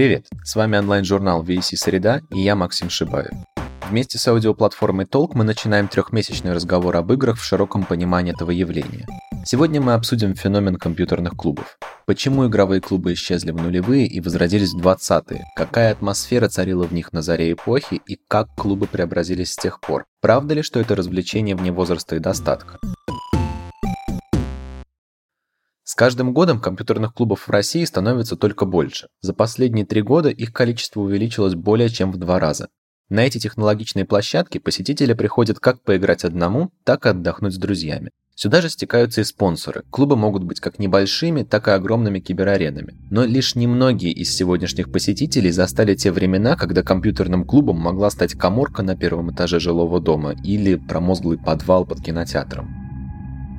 Привет, с вами онлайн-журнал VC Среда и я Максим Шибаев. Вместе с аудиоплатформой Толк мы начинаем трехмесячный разговор об играх в широком понимании этого явления. Сегодня мы обсудим феномен компьютерных клубов. Почему игровые клубы исчезли в нулевые и возродились в 20-е? Какая атмосфера царила в них на заре эпохи и как клубы преобразились с тех пор? Правда ли, что это развлечение вне возраста и достатка? С каждым годом компьютерных клубов в России становится только больше. За последние три года их количество увеличилось более чем в два раза. На эти технологичные площадки посетители приходят как поиграть одному, так и отдохнуть с друзьями. Сюда же стекаются и спонсоры. Клубы могут быть как небольшими, так и огромными кибераренами. Но лишь немногие из сегодняшних посетителей застали те времена, когда компьютерным клубом могла стать коморка на первом этаже жилого дома или промозглый подвал под кинотеатром.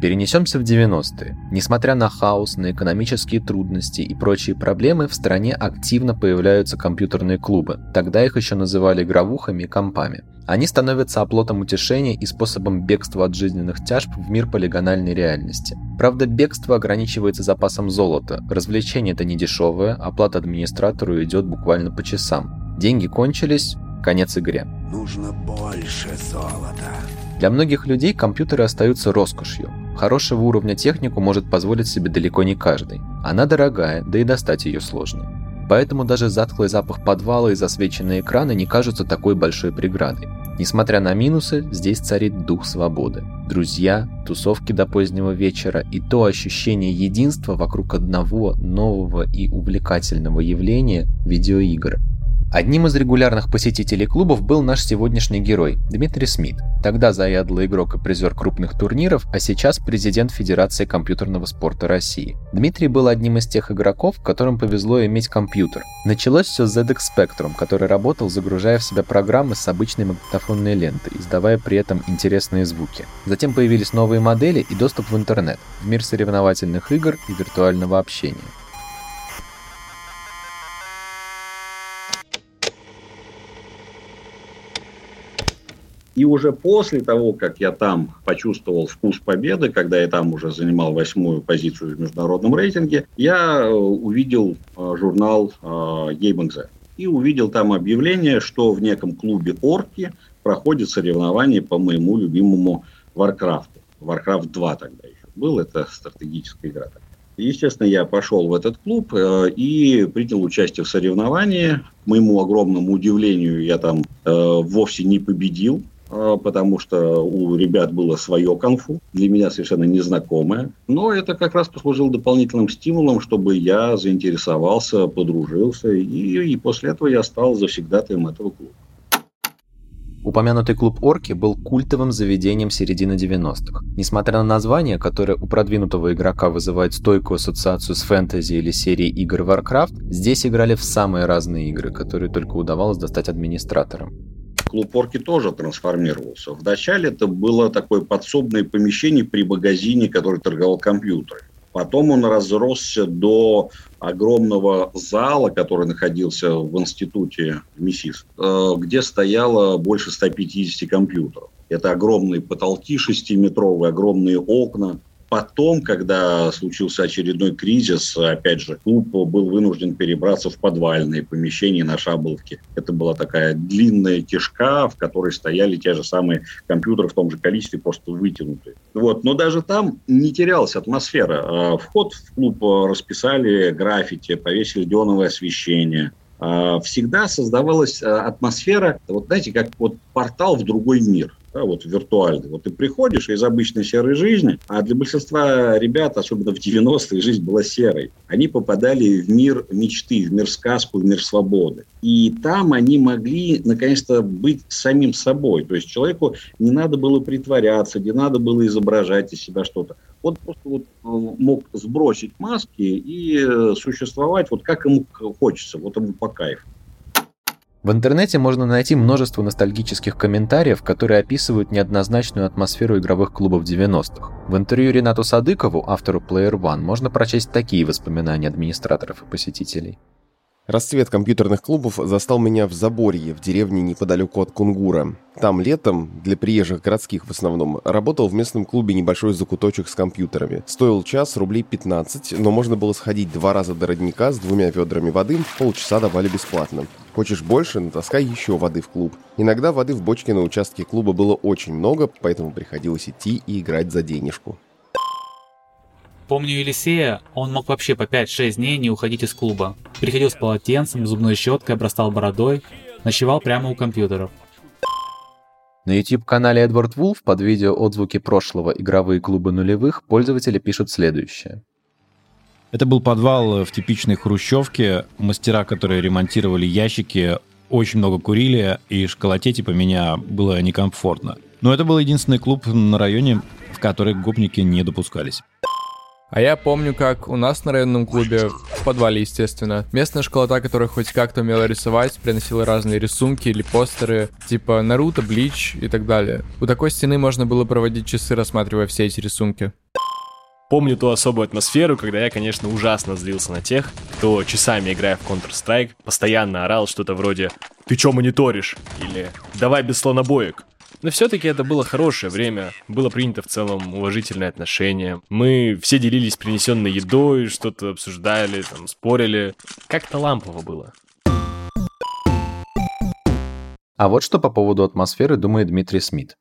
Перенесемся в 90-е. Несмотря на хаос, на экономические трудности и прочие проблемы, в стране активно появляются компьютерные клубы. Тогда их еще называли игровухами и компами. Они становятся оплотом утешения и способом бегства от жизненных тяжб в мир полигональной реальности. Правда, бегство ограничивается запасом золота. Развлечение это не дешевое, оплата администратору идет буквально по часам. Деньги кончились, конец игре. Нужно больше золота. Для многих людей компьютеры остаются роскошью. Хорошего уровня технику может позволить себе далеко не каждый. Она дорогая, да и достать ее сложно. Поэтому даже затхлый запах подвала и засвеченные экраны не кажутся такой большой преградой. Несмотря на минусы, здесь царит дух свободы. Друзья, тусовки до позднего вечера и то ощущение единства вокруг одного нового и увлекательного явления – видеоигр – Одним из регулярных посетителей клубов был наш сегодняшний герой Дмитрий Смит. Тогда заядлый игрок и призер крупных турниров, а сейчас президент Федерации компьютерного спорта России. Дмитрий был одним из тех игроков, которым повезло иметь компьютер. Началось все с ZX Spectrum, который работал, загружая в себя программы с обычной магнитофонной лентой, издавая при этом интересные звуки. Затем появились новые модели и доступ в интернет, в мир соревновательных игр и виртуального общения. И уже после того, как я там почувствовал вкус победы, когда я там уже занимал восьмую позицию в международном рейтинге, я э, увидел э, журнал э, Gaming и увидел там объявление, что в неком клубе «Орки» проходит соревнование по моему любимому Warcraft. Warcraft 2 тогда еще был, это стратегическая игра. Естественно, я пошел в этот клуб и принял участие в соревновании. К моему огромному удивлению, я там э, вовсе не победил. А, потому что у ребят было свое конфу, для меня совершенно незнакомое. Но это как раз послужило дополнительным стимулом, чтобы я заинтересовался, подружился, и, и после этого я стал завсегдатаем этого клуба. Упомянутый клуб Орки был культовым заведением середины 90-х. Несмотря на название, которое у продвинутого игрока вызывает стойкую ассоциацию с фэнтези или серией игр Warcraft, здесь играли в самые разные игры, которые только удавалось достать администраторам клуб Орки тоже трансформировался. Вначале это было такое подсобное помещение при магазине, который торговал компьютерами. Потом он разросся до огромного зала, который находился в институте МИСИС, э, где стояло больше 150 компьютеров. Это огромные потолки шестиметровые, огромные окна. Потом, когда случился очередной кризис, опять же, клуб был вынужден перебраться в подвальные помещения на Шаболовке. Это была такая длинная кишка, в которой стояли те же самые компьютеры в том же количестве, просто вытянутые. Вот. Но даже там не терялась атмосфера. А вход в клуб расписали граффити, повесили неоновое освещение. А всегда создавалась а, атмосфера, вот знаете, как вот портал в другой мир да, вот виртуальный. Вот ты приходишь из обычной серой жизни, а для большинства ребят, особенно в 90-е, жизнь была серой. Они попадали в мир мечты, в мир сказку, в мир свободы. И там они могли, наконец-то, быть самим собой. То есть человеку не надо было притворяться, не надо было изображать из себя что-то. Он просто вот э, мог сбросить маски и э, существовать вот как ему хочется, вот ему по кайфу. В интернете можно найти множество ностальгических комментариев, которые описывают неоднозначную атмосферу игровых клубов 90-х. В интервью Ренату Садыкову, автору Player One, можно прочесть такие воспоминания администраторов и посетителей. Расцвет компьютерных клубов застал меня в Заборье, в деревне неподалеку от Кунгура. Там летом, для приезжих городских в основном, работал в местном клубе небольшой закуточек с компьютерами. Стоил час рублей 15, но можно было сходить два раза до родника с двумя ведрами воды, полчаса давали бесплатно. Хочешь больше, натаскай еще воды в клуб. Иногда воды в бочке на участке клуба было очень много, поэтому приходилось идти и играть за денежку. Помню Елисея, он мог вообще по 5-6 дней не уходить из клуба. Приходил с полотенцем, зубной щеткой, обрастал бородой, ночевал прямо у компьютеров. На YouTube-канале Эдвард Вулф под видео отзвуки прошлого игровые клубы нулевых пользователи пишут следующее. Это был подвал в типичной хрущевке. Мастера, которые ремонтировали ящики, очень много курили, и школотеть типа меня было некомфортно. Но это был единственный клуб на районе, в который гопники не допускались. А я помню, как у нас на районном клубе, в подвале, естественно, местная школота, которая хоть как-то умела рисовать, приносила разные рисунки или постеры, типа Наруто, Блич и так далее. У такой стены можно было проводить часы, рассматривая все эти рисунки. Помню ту особую атмосферу, когда я, конечно, ужасно злился на тех, кто часами играя в Counter-Strike, постоянно орал что-то вроде «Ты чё мониторишь?» или «Давай без слонобоек». Но все-таки это было хорошее время, было принято в целом уважительное отношение. Мы все делились принесенной едой, что-то обсуждали, там, спорили. Как-то лампово было. А вот что по поводу атмосферы думает Дмитрий Смит.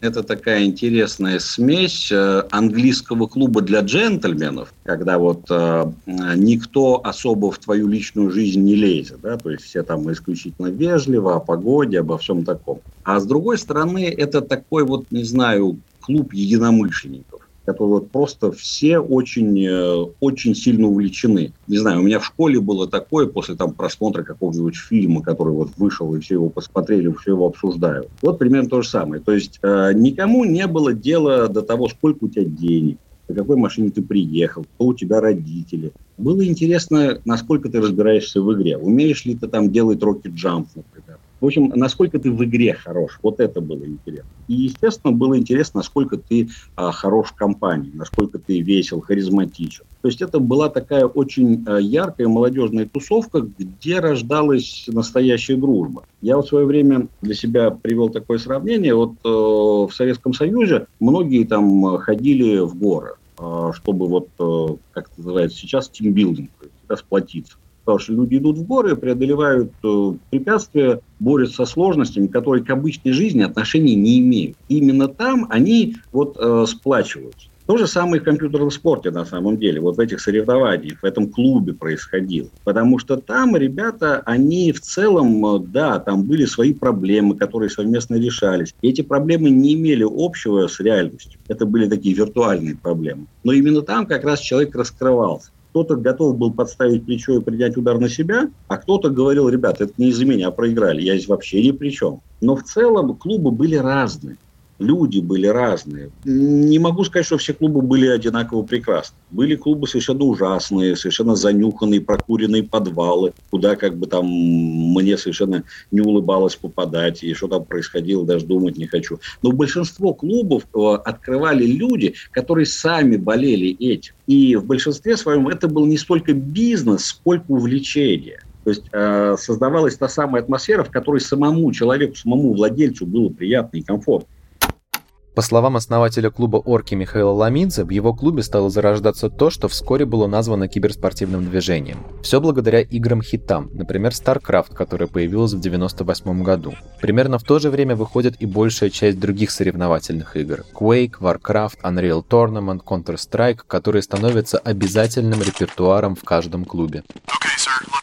Это такая интересная смесь э, английского клуба для джентльменов, когда вот э, никто особо в твою личную жизнь не лезет, да, то есть все там исключительно вежливо, о погоде, обо всем таком. А с другой стороны, это такой вот, не знаю, клуб единомышленников которые вот просто все очень, э, очень сильно увлечены. Не знаю, у меня в школе было такое после там просмотра какого-нибудь фильма, который вот вышел, и все его посмотрели, все его обсуждают. Вот примерно то же самое. То есть э, никому не было дела до того, сколько у тебя денег, на какой машине ты приехал, кто у тебя родители. Было интересно, насколько ты разбираешься в игре. Умеешь ли ты там делать рокет-джамп, например. В общем, насколько ты в игре хорош, вот это было интересно. И, естественно, было интересно, насколько ты а, хорош в компании, насколько ты весел, харизматичен. То есть это была такая очень а, яркая молодежная тусовка, где рождалась настоящая дружба. Я вот в свое время для себя привел такое сравнение. Вот э, в Советском Союзе многие там ходили в горы, э, чтобы вот, э, как это называется сейчас, тимбилдинг, сплотиться потому что люди идут в горы, преодолевают э, препятствия, борются со сложностями, которые к обычной жизни отношения не имеют. Именно там они вот э, сплачиваются. То же самое и в компьютерном спорте на самом деле, вот в этих соревнованиях, в этом клубе происходило. Потому что там ребята, они в целом, э, да, там были свои проблемы, которые совместно решались. И эти проблемы не имели общего с реальностью. Это были такие виртуальные проблемы. Но именно там как раз человек раскрывался. Кто-то готов был подставить плечо и принять удар на себя, а кто-то говорил, ребята, это не из-за меня проиграли, я здесь вообще ни при чем. Но в целом клубы были разные люди были разные. Не могу сказать, что все клубы были одинаково прекрасны. Были клубы совершенно ужасные, совершенно занюханные, прокуренные подвалы, куда как бы там мне совершенно не улыбалось попадать, и что там происходило, даже думать не хочу. Но большинство клубов э, открывали люди, которые сами болели этим. И в большинстве своем это был не столько бизнес, сколько увлечение. То есть э, создавалась та самая атмосфера, в которой самому человеку, самому владельцу было приятно и комфортно. По словам основателя клуба «Орки» Михаила Ламидзе, в его клубе стало зарождаться то, что вскоре было названо киберспортивным движением. Все благодаря играм-хитам, например, StarCraft, которая появилась в 1998 году. Примерно в то же время выходит и большая часть других соревновательных игр – Quake, Warcraft, Unreal Tournament, Counter-Strike, которые становятся обязательным репертуаром в каждом клубе. Okay, sir,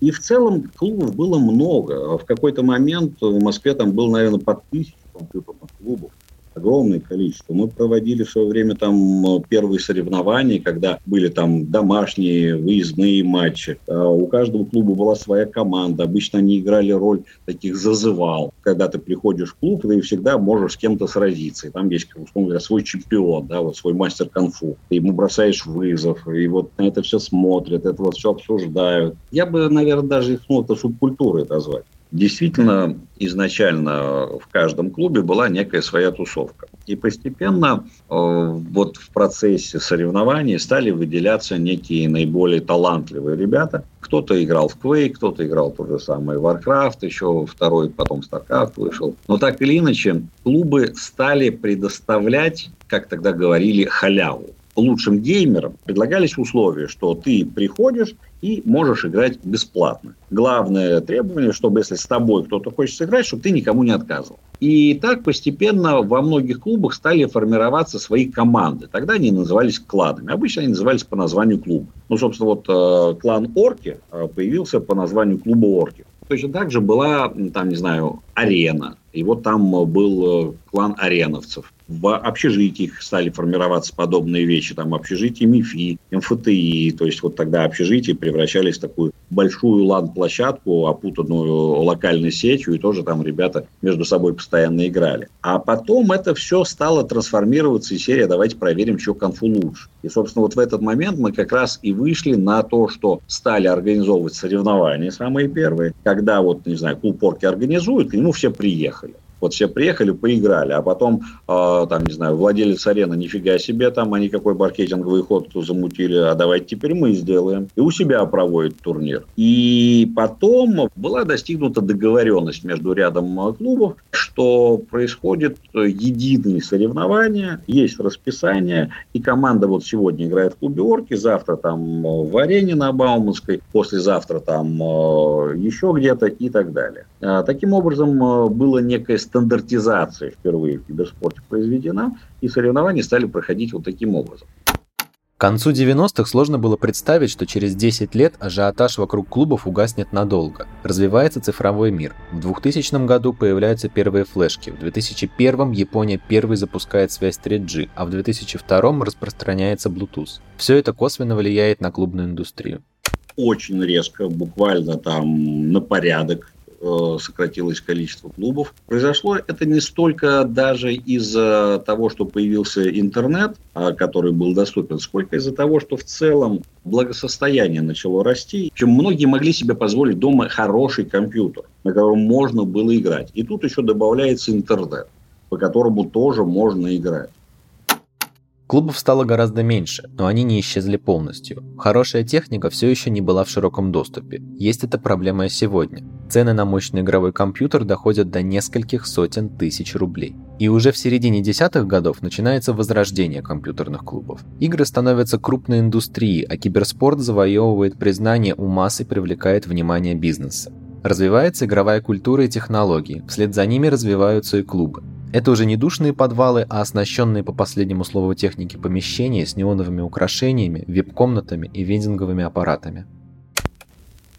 и в целом клубов было много. В какой-то момент в Москве там было, наверное, под тысячу компьютерных клубов огромное количество. Мы проводили в свое время там э, первые соревнования, когда были там домашние, выездные матчи. А у каждого клуба была своя команда. Обычно они играли роль таких зазывал. Когда ты приходишь в клуб, ты всегда можешь с кем-то сразиться. И там есть, условно говоря, свой чемпион, да, вот свой мастер конфу. Ты ему бросаешь вызов, и вот на это все смотрят, это вот все обсуждают. Я бы, наверное, даже их, ну, это субкультурой назвать. Действительно, изначально в каждом клубе была некая своя тусовка. И постепенно э, вот в процессе соревнований стали выделяться некие наиболее талантливые ребята. Кто-то играл в Quake, кто-то играл тот же самый Warcraft, еще второй, потом StarCraft вышел. Но так или иначе, клубы стали предоставлять, как тогда говорили, халяву лучшим геймерам предлагались условия, что ты приходишь и можешь играть бесплатно. Главное требование, чтобы если с тобой кто-то хочет сыграть, чтобы ты никому не отказывал. И так постепенно во многих клубах стали формироваться свои команды. Тогда они назывались кладами. Обычно они назывались по названию клуба. Ну, собственно, вот э, клан Орки э, появился по названию клуба Орки. Точно так же была, там, не знаю, арена. И вот там был э, клан ареновцев в общежитиях стали формироваться подобные вещи, там общежитие МИФИ, МФТИ, то есть вот тогда общежития превращались в такую большую лан-площадку, опутанную локальной сетью, и тоже там ребята между собой постоянно играли. А потом это все стало трансформироваться, и серия «давайте проверим, что конфу лучше». И, собственно, вот в этот момент мы как раз и вышли на то, что стали организовывать соревнования самые первые, когда вот, не знаю, клуб Порки организует, к нему все приехали. Вот все приехали, поиграли, а потом, э, там, не знаю, владелец арены, нифига себе, там они какой маркетинговый ход замутили, а давайте теперь мы сделаем. И у себя проводит турнир. И потом была достигнута договоренность между рядом клубов, что происходит единые соревнования, есть расписание, и команда вот сегодня играет в клубе Орки, завтра там в арене на Бауманской, послезавтра там еще где-то и так далее. А, таким образом, было некое стандартизация впервые в киберспорте произведена, и соревнования стали проходить вот таким образом. К концу 90-х сложно было представить, что через 10 лет ажиотаж вокруг клубов угаснет надолго. Развивается цифровой мир. В 2000 году появляются первые флешки, в 2001 Япония первый запускает связь 3G, а в 2002 распространяется Bluetooth. Все это косвенно влияет на клубную индустрию. Очень резко, буквально там на порядок сократилось количество клубов. Произошло это не столько даже из-за того, что появился интернет, а, который был доступен, сколько из-за того, что в целом благосостояние начало расти, чем многие могли себе позволить дома хороший компьютер, на котором можно было играть. И тут еще добавляется интернет, по которому тоже можно играть. Клубов стало гораздо меньше, но они не исчезли полностью. Хорошая техника все еще не была в широком доступе. Есть эта проблема и сегодня. Цены на мощный игровой компьютер доходят до нескольких сотен тысяч рублей. И уже в середине десятых годов начинается возрождение компьютерных клубов. Игры становятся крупной индустрией, а киберспорт завоевывает признание у масс и привлекает внимание бизнеса. Развивается игровая культура и технологии, вслед за ними развиваются и клубы. Это уже не душные подвалы, а оснащенные по последнему слову техники помещения с неоновыми украшениями, вип-комнатами и вендинговыми аппаратами.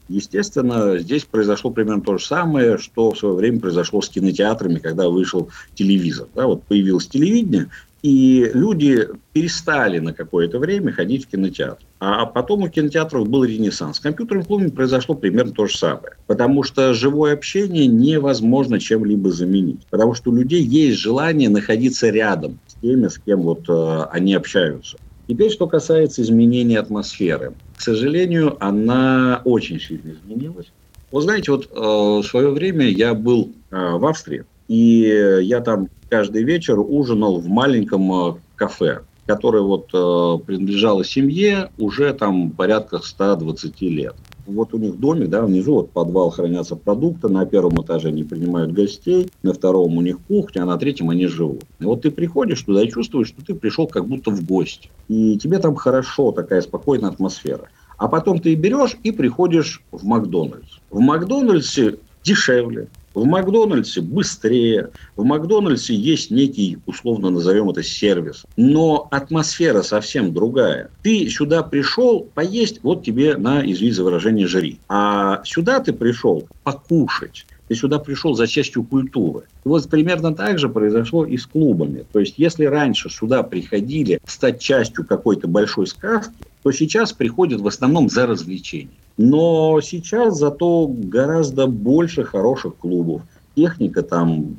Естественно, здесь произошло примерно то же самое, что в свое время произошло с кинотеатрами, когда вышел телевизор. Да, вот появилось телевидение, и люди перестали на какое-то время ходить в кинотеатр. А потом у кинотеатров был ренессанс. С компьютерным клубом произошло примерно то же самое. Потому что живое общение невозможно чем-либо заменить. Потому что у людей есть желание находиться рядом с теми, с кем вот, э, они общаются. Теперь, что касается изменения атмосферы. К сожалению, она очень сильно изменилась. Вы знаете, вот э, в свое время я был э, в Австрии, и я там каждый вечер ужинал в маленьком э, кафе, которое вот э, принадлежало семье уже там порядка 120 лет. Вот у них доме, да, внизу вот подвал хранятся продукты, на первом этаже они принимают гостей, на втором у них кухня, а на третьем они живут. И вот ты приходишь туда и чувствуешь, что ты пришел как будто в гости. И тебе там хорошо, такая спокойная атмосфера. А потом ты берешь и приходишь в Макдональдс. В Макдональдсе дешевле, в Макдональдсе быстрее, в Макдональдсе есть некий, условно назовем это, сервис. Но атмосфера совсем другая. Ты сюда пришел поесть, вот тебе на, извини за выражение, жри. А сюда ты пришел покушать. Ты сюда пришел за частью культуры. И вот примерно так же произошло и с клубами. То есть, если раньше сюда приходили стать частью какой-то большой сказки, то сейчас приходят в основном за развлечением. Но сейчас зато гораздо больше хороших клубов. Техника там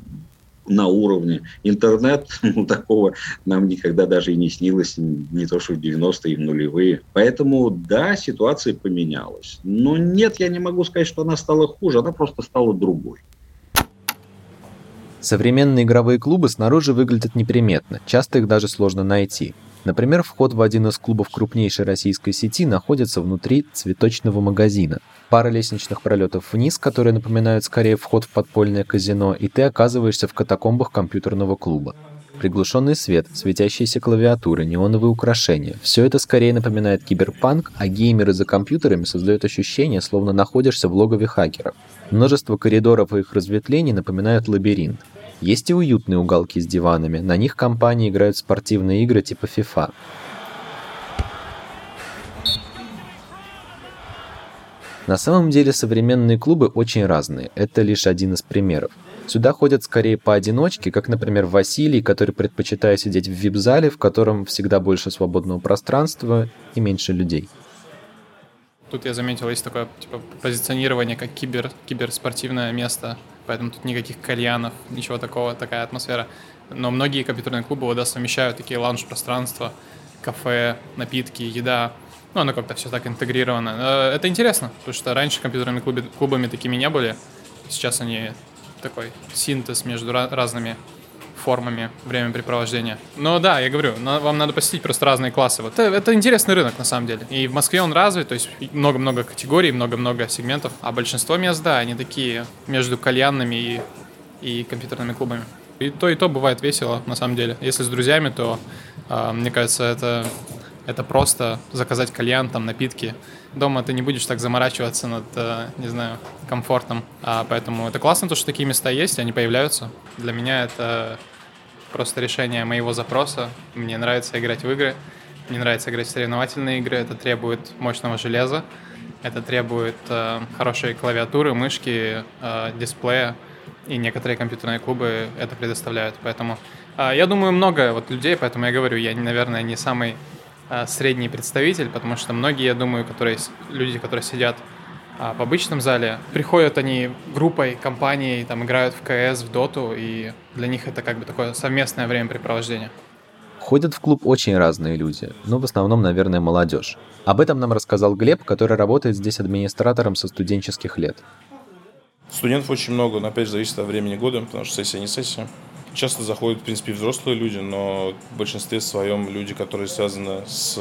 на уровне. Интернет, ну, такого нам никогда даже и не снилось, не то что в 90-е и в нулевые. Поэтому, да, ситуация поменялась. Но нет, я не могу сказать, что она стала хуже, она просто стала другой. Современные игровые клубы снаружи выглядят неприметно, часто их даже сложно найти. Например, вход в один из клубов крупнейшей российской сети находится внутри цветочного магазина. Пара лестничных пролетов вниз, которые напоминают скорее вход в подпольное казино, и ты оказываешься в катакомбах компьютерного клуба. Приглушенный свет, светящиеся клавиатуры, неоновые украшения – все это скорее напоминает киберпанк, а геймеры за компьютерами создают ощущение, словно находишься в логове хакеров. Множество коридоров и их разветвлений напоминают лабиринт. Есть и уютные уголки с диванами, на них компании играют спортивные игры типа FIFA. На самом деле современные клубы очень разные, это лишь один из примеров. Сюда ходят скорее поодиночке, как, например, Василий, который предпочитает сидеть в вип-зале, в котором всегда больше свободного пространства и меньше людей. Тут я заметил, есть такое типа, позиционирование как кибер, киберспортивное место, поэтому тут никаких кальянов, ничего такого, такая атмосфера. Но многие компьютерные клубы вот, да, совмещают такие лаунж-пространства, кафе, напитки, еда. Ну, оно как-то все так интегрировано. Э, это интересно, потому что раньше компьютерными клубами такими не были. Сейчас они такой синтез между разными формами времяпрепровождения. Но да, я говорю, вам надо посетить просто разные классы. Вот это, это интересный рынок на самом деле. И в Москве он развит, то есть много-много категорий, много-много сегментов. А большинство мест, да, они такие между кальянными и, и компьютерными клубами. И то, и то бывает весело, на самом деле. Если с друзьями, то, э, мне кажется, это, это просто заказать кальян, там, напитки. Дома ты не будешь так заморачиваться над, э, не знаю, комфортом. А, поэтому это классно, то, что такие места есть, они появляются. Для меня это просто решение моего запроса. Мне нравится играть в игры, мне нравится играть в соревновательные игры. Это требует мощного железа, это требует э, хорошей клавиатуры, мышки, э, дисплея. И некоторые компьютерные клубы это предоставляют. Поэтому э, я думаю, много вот людей, поэтому я говорю, я, наверное, не самый э, средний представитель, потому что многие, я думаю, которые, люди, которые сидят а в обычном зале приходят они группой, компанией, там играют в КС, в Доту, и для них это как бы такое совместное времяпрепровождение. Ходят в клуб очень разные люди, но в основном, наверное, молодежь. Об этом нам рассказал Глеб, который работает здесь администратором со студенческих лет. Студентов очень много, но опять же зависит от времени года, потому что сессия не сессия. Часто заходят, в принципе, взрослые люди, но в большинстве своем люди, которые связаны с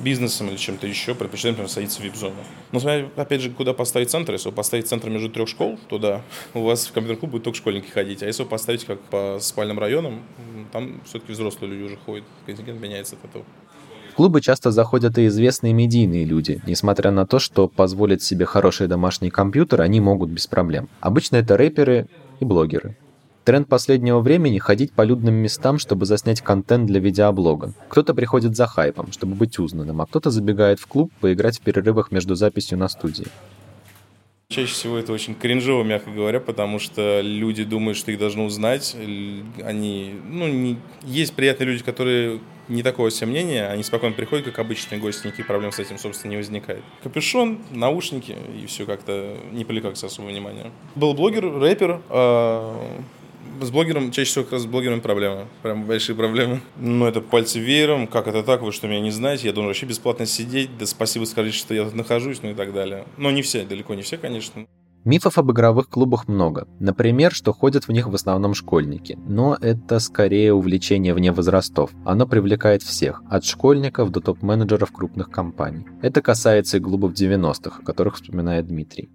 бизнесом или чем-то еще, предпочитаем, например, садиться в вип-зону. Но смотря, опять же, куда поставить центр. Если вы поставите центр между трех школ, то да, у вас в компьютерный клуб будут только школьники ходить. А если вы поставите как по спальным районам, там все-таки взрослые люди уже ходят. Контингент меняется от этого. В клубы часто заходят и известные медийные люди, несмотря на то, что позволить себе хороший домашний компьютер они могут без проблем. Обычно это рэперы и блогеры. Тренд последнего времени – ходить по людным местам, чтобы заснять контент для видеоблога. Кто-то приходит за хайпом, чтобы быть узнанным, а кто-то забегает в клуб поиграть в перерывах между записью на студии. Чаще всего это очень кринжово, мягко говоря, потому что люди думают, что их должны узнать. Они, ну, не... есть приятные люди, которые не такого себе мнения, они спокойно приходят, как обычные гости, никаких проблем с этим, собственно, не возникает. Капюшон, наушники, и все как-то не привлекается особого внимания. Был блогер, рэпер, а, с блогером, чаще всего как раз с блогером проблемы. Прям большие проблемы. Ну, это пальцы веером, как это так, вы что меня не знаете, я должен вообще бесплатно сидеть, да спасибо скажите, что я тут нахожусь, ну и так далее. Но не все, далеко не все, конечно. Мифов об игровых клубах много. Например, что ходят в них в основном школьники. Но это скорее увлечение вне возрастов. Оно привлекает всех, от школьников до топ-менеджеров крупных компаний. Это касается и клубов 90-х, о которых вспоминает Дмитрий.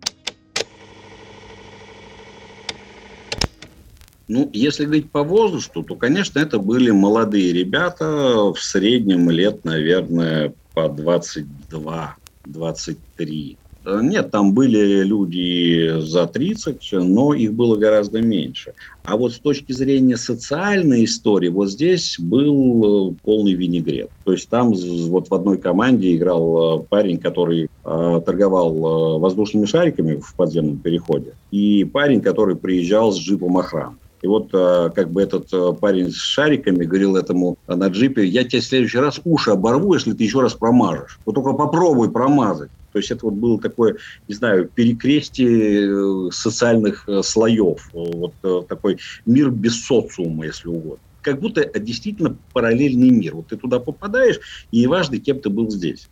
Ну, если говорить по возрасту, то, конечно, это были молодые ребята, в среднем лет, наверное, по 22-23. Нет, там были люди за 30, но их было гораздо меньше. А вот с точки зрения социальной истории, вот здесь был полный винегрет. То есть там вот в одной команде играл э, парень, который э, торговал э, воздушными шариками в подземном переходе, и парень, который приезжал с джипом охраны. И вот э, как бы этот э, парень с шариками говорил этому на джипе, я тебе в следующий раз уши оборву, если ты еще раз промажешь. Вот только попробуй промазать. То есть это вот было такое, не знаю, перекрестие э, социальных э, слоев, вот э, такой мир без социума, если угодно. Как будто действительно параллельный мир. Вот ты туда попадаешь, и неважно, кем ты был здесь.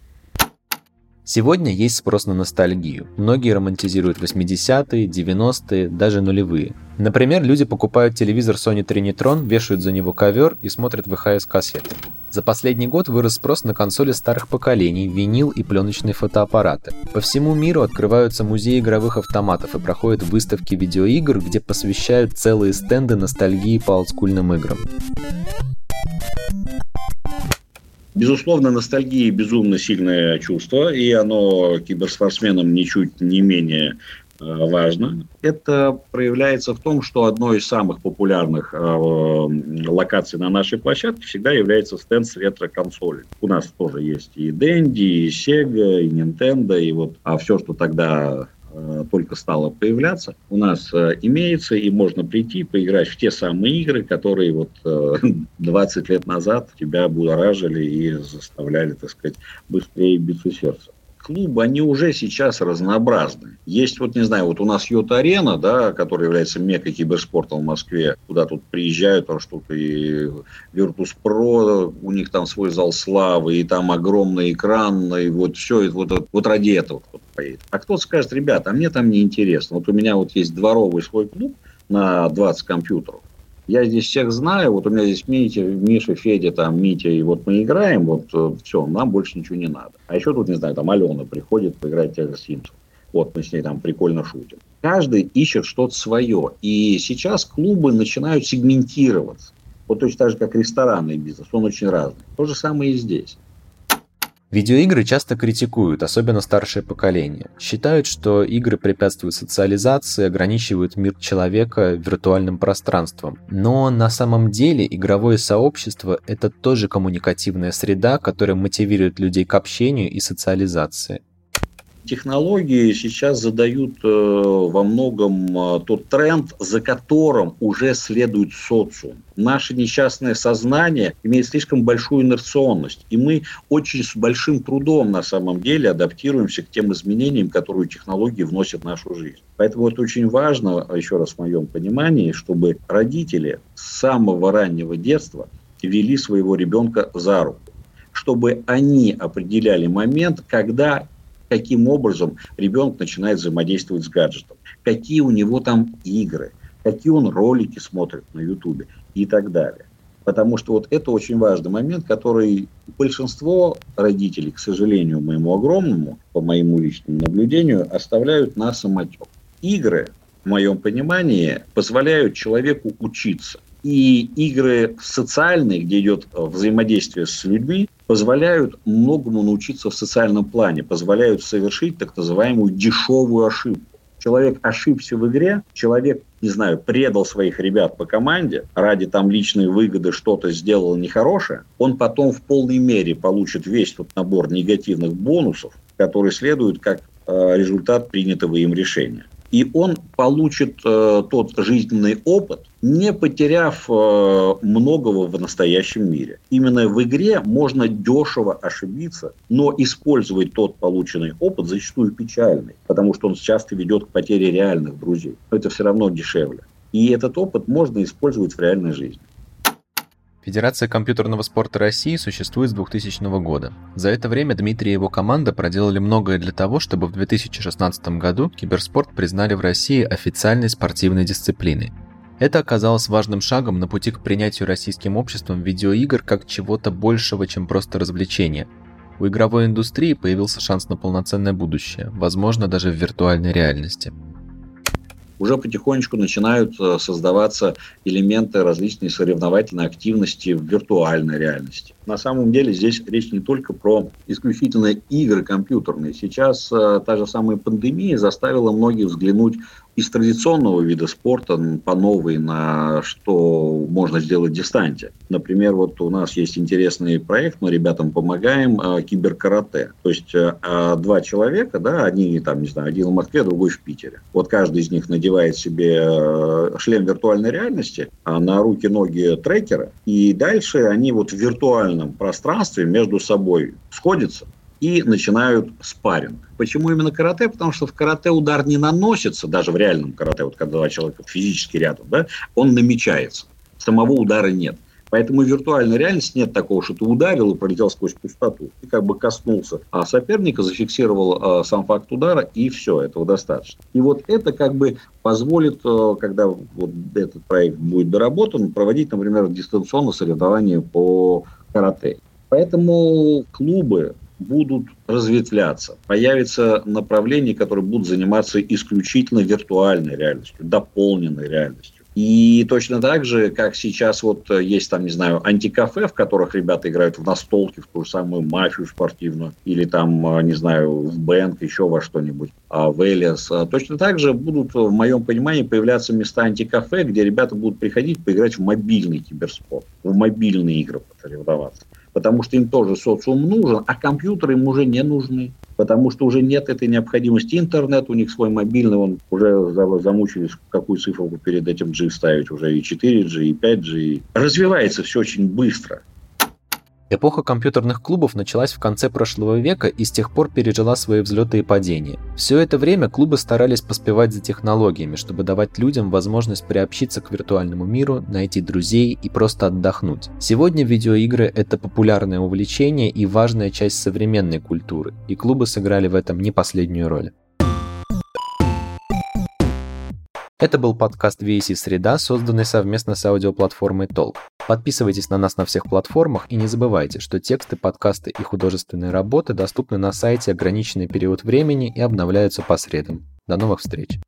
Сегодня есть спрос на ностальгию. Многие романтизируют 80-е, 90-е, даже нулевые. Например, люди покупают телевизор Sony Trinitron, вешают за него ковер и смотрят VHS-кассеты. За последний год вырос спрос на консоли старых поколений, винил и пленочные фотоаппараты. По всему миру открываются музеи игровых автоматов и проходят выставки видеоигр, где посвящают целые стенды ностальгии по олдскульным играм. Безусловно, ностальгия безумно сильное чувство, и оно киберспортсменам ничуть не менее важно. Это проявляется в том, что одной из самых популярных э, локаций на нашей площадке всегда является стенд с ретро-консолей. У нас тоже есть и Dendy, и Sega, и Nintendo, и вот а все, что тогда Э, только стало появляться, у нас э, имеется, и можно прийти поиграть в те самые игры, которые вот 20 э, лет назад тебя будоражили и заставляли, так сказать, быстрее биться сердце клубы, они уже сейчас разнообразны. Есть вот, не знаю, вот у нас Йота-арена, да, которая является мекой киберспорта в Москве, куда тут приезжают, потому что тут и Virtus.pro, у них там свой зал славы, и там огромный экран, и вот все, и вот, вот ради этого кто-то поедет. А кто-то скажет, ребята, а мне там не интересно. Вот у меня вот есть дворовый свой клуб на 20 компьютеров, я здесь всех знаю, вот у меня здесь Митя, Миша, Федя, там, Митя, и вот мы играем, вот э, все, нам больше ничего не надо. А еще тут, не знаю, там Алена приходит поиграть в тех же Симсов. Вот мы с ней там прикольно шутим. Каждый ищет что-то свое. И сейчас клубы начинают сегментироваться. Вот точно так же, как ресторанный бизнес. Он очень разный. То же самое и здесь. Видеоигры часто критикуют, особенно старшее поколение. Считают, что игры препятствуют социализации, ограничивают мир человека виртуальным пространством. Но на самом деле игровое сообщество – это тоже коммуникативная среда, которая мотивирует людей к общению и социализации технологии сейчас задают э, во многом э, тот тренд, за которым уже следует социум. Наше несчастное сознание имеет слишком большую инерционность, и мы очень с большим трудом на самом деле адаптируемся к тем изменениям, которые технологии вносят в нашу жизнь. Поэтому это очень важно, еще раз в моем понимании, чтобы родители с самого раннего детства вели своего ребенка за руку чтобы они определяли момент, когда каким образом ребенок начинает взаимодействовать с гаджетом, какие у него там игры, какие он ролики смотрит на Ютубе и так далее. Потому что вот это очень важный момент, который большинство родителей, к сожалению, моему огромному, по моему личному наблюдению, оставляют на самотек. Игры, в моем понимании, позволяют человеку учиться. И игры социальные, где идет взаимодействие с людьми, позволяют многому научиться в социальном плане, позволяют совершить так называемую дешевую ошибку. Человек ошибся в игре, человек, не знаю, предал своих ребят по команде, ради там личной выгоды что-то сделал нехорошее, он потом в полной мере получит весь тот набор негативных бонусов, которые следуют как э, результат принятого им решения и он получит э, тот жизненный опыт, не потеряв э, многого в настоящем мире. Именно в игре можно дешево ошибиться, но использовать тот полученный опыт зачастую печальный, потому что он часто ведет к потере реальных друзей. Но это все равно дешевле. И этот опыт можно использовать в реальной жизни. Федерация компьютерного спорта России существует с 2000 года. За это время Дмитрий и его команда проделали многое для того, чтобы в 2016 году киберспорт признали в России официальной спортивной дисциплиной. Это оказалось важным шагом на пути к принятию российским обществом видеоигр как чего-то большего, чем просто развлечение. У игровой индустрии появился шанс на полноценное будущее, возможно, даже в виртуальной реальности уже потихонечку начинают э, создаваться элементы различной соревновательной активности в виртуальной реальности. На самом деле здесь речь не только про исключительно игры компьютерные. Сейчас э, та же самая пандемия заставила многих взглянуть из традиционного вида спорта по новой на что можно сделать дистанте. Например, вот у нас есть интересный проект, мы ребятам помогаем, э, киберкарате. То есть э, а два человека, да, одни там, не знаю, один в Москве, другой в Питере. Вот каждый из них надевает себе э, шлем виртуальной реальности, а на руки, ноги трекера, и дальше они вот в виртуальном пространстве между собой сходятся, и начинают спарринг. Почему именно карате? Потому что в карате удар не наносится, даже в реальном карате, вот когда два человека физически рядом, да, он намечается. Самого удара нет. Поэтому в виртуальной реальности нет такого, что ты ударил и пролетел сквозь пустоту. Ты как бы коснулся а соперника, зафиксировал а, сам факт удара, и все, этого достаточно. И вот это как бы позволит, а, когда вот этот проект будет доработан, проводить, например, дистанционно соревнования по карате. Поэтому клубы будут разветвляться. Появится направление, которые будут заниматься исключительно виртуальной реальностью, дополненной реальностью. И точно так же, как сейчас вот есть там, не знаю, антикафе, в которых ребята играют в настолки, в ту же самую мафию спортивную, или там, не знаю, в бэнк, еще во что-нибудь, а в Элиас. Точно так же будут, в моем понимании, появляться места антикафе, где ребята будут приходить поиграть в мобильный киберспорт, в мобильные игры посоревноваться потому что им тоже социум нужен, а компьютеры им уже не нужны, потому что уже нет этой необходимости. Интернет у них свой мобильный, он уже замучились какую цифру перед этим G ставить, уже и 4G, и 5G. Развивается все очень быстро. Эпоха компьютерных клубов началась в конце прошлого века и с тех пор пережила свои взлеты и падения. Все это время клубы старались поспевать за технологиями, чтобы давать людям возможность приобщиться к виртуальному миру, найти друзей и просто отдохнуть. Сегодня видеоигры – это популярное увлечение и важная часть современной культуры, и клубы сыграли в этом не последнюю роль. Это был подкаст VAC «Среда», созданный совместно с аудиоплатформой Толк. Подписывайтесь на нас на всех платформах и не забывайте, что тексты, подкасты и художественные работы доступны на сайте ограниченный период времени и обновляются по средам. До новых встреч!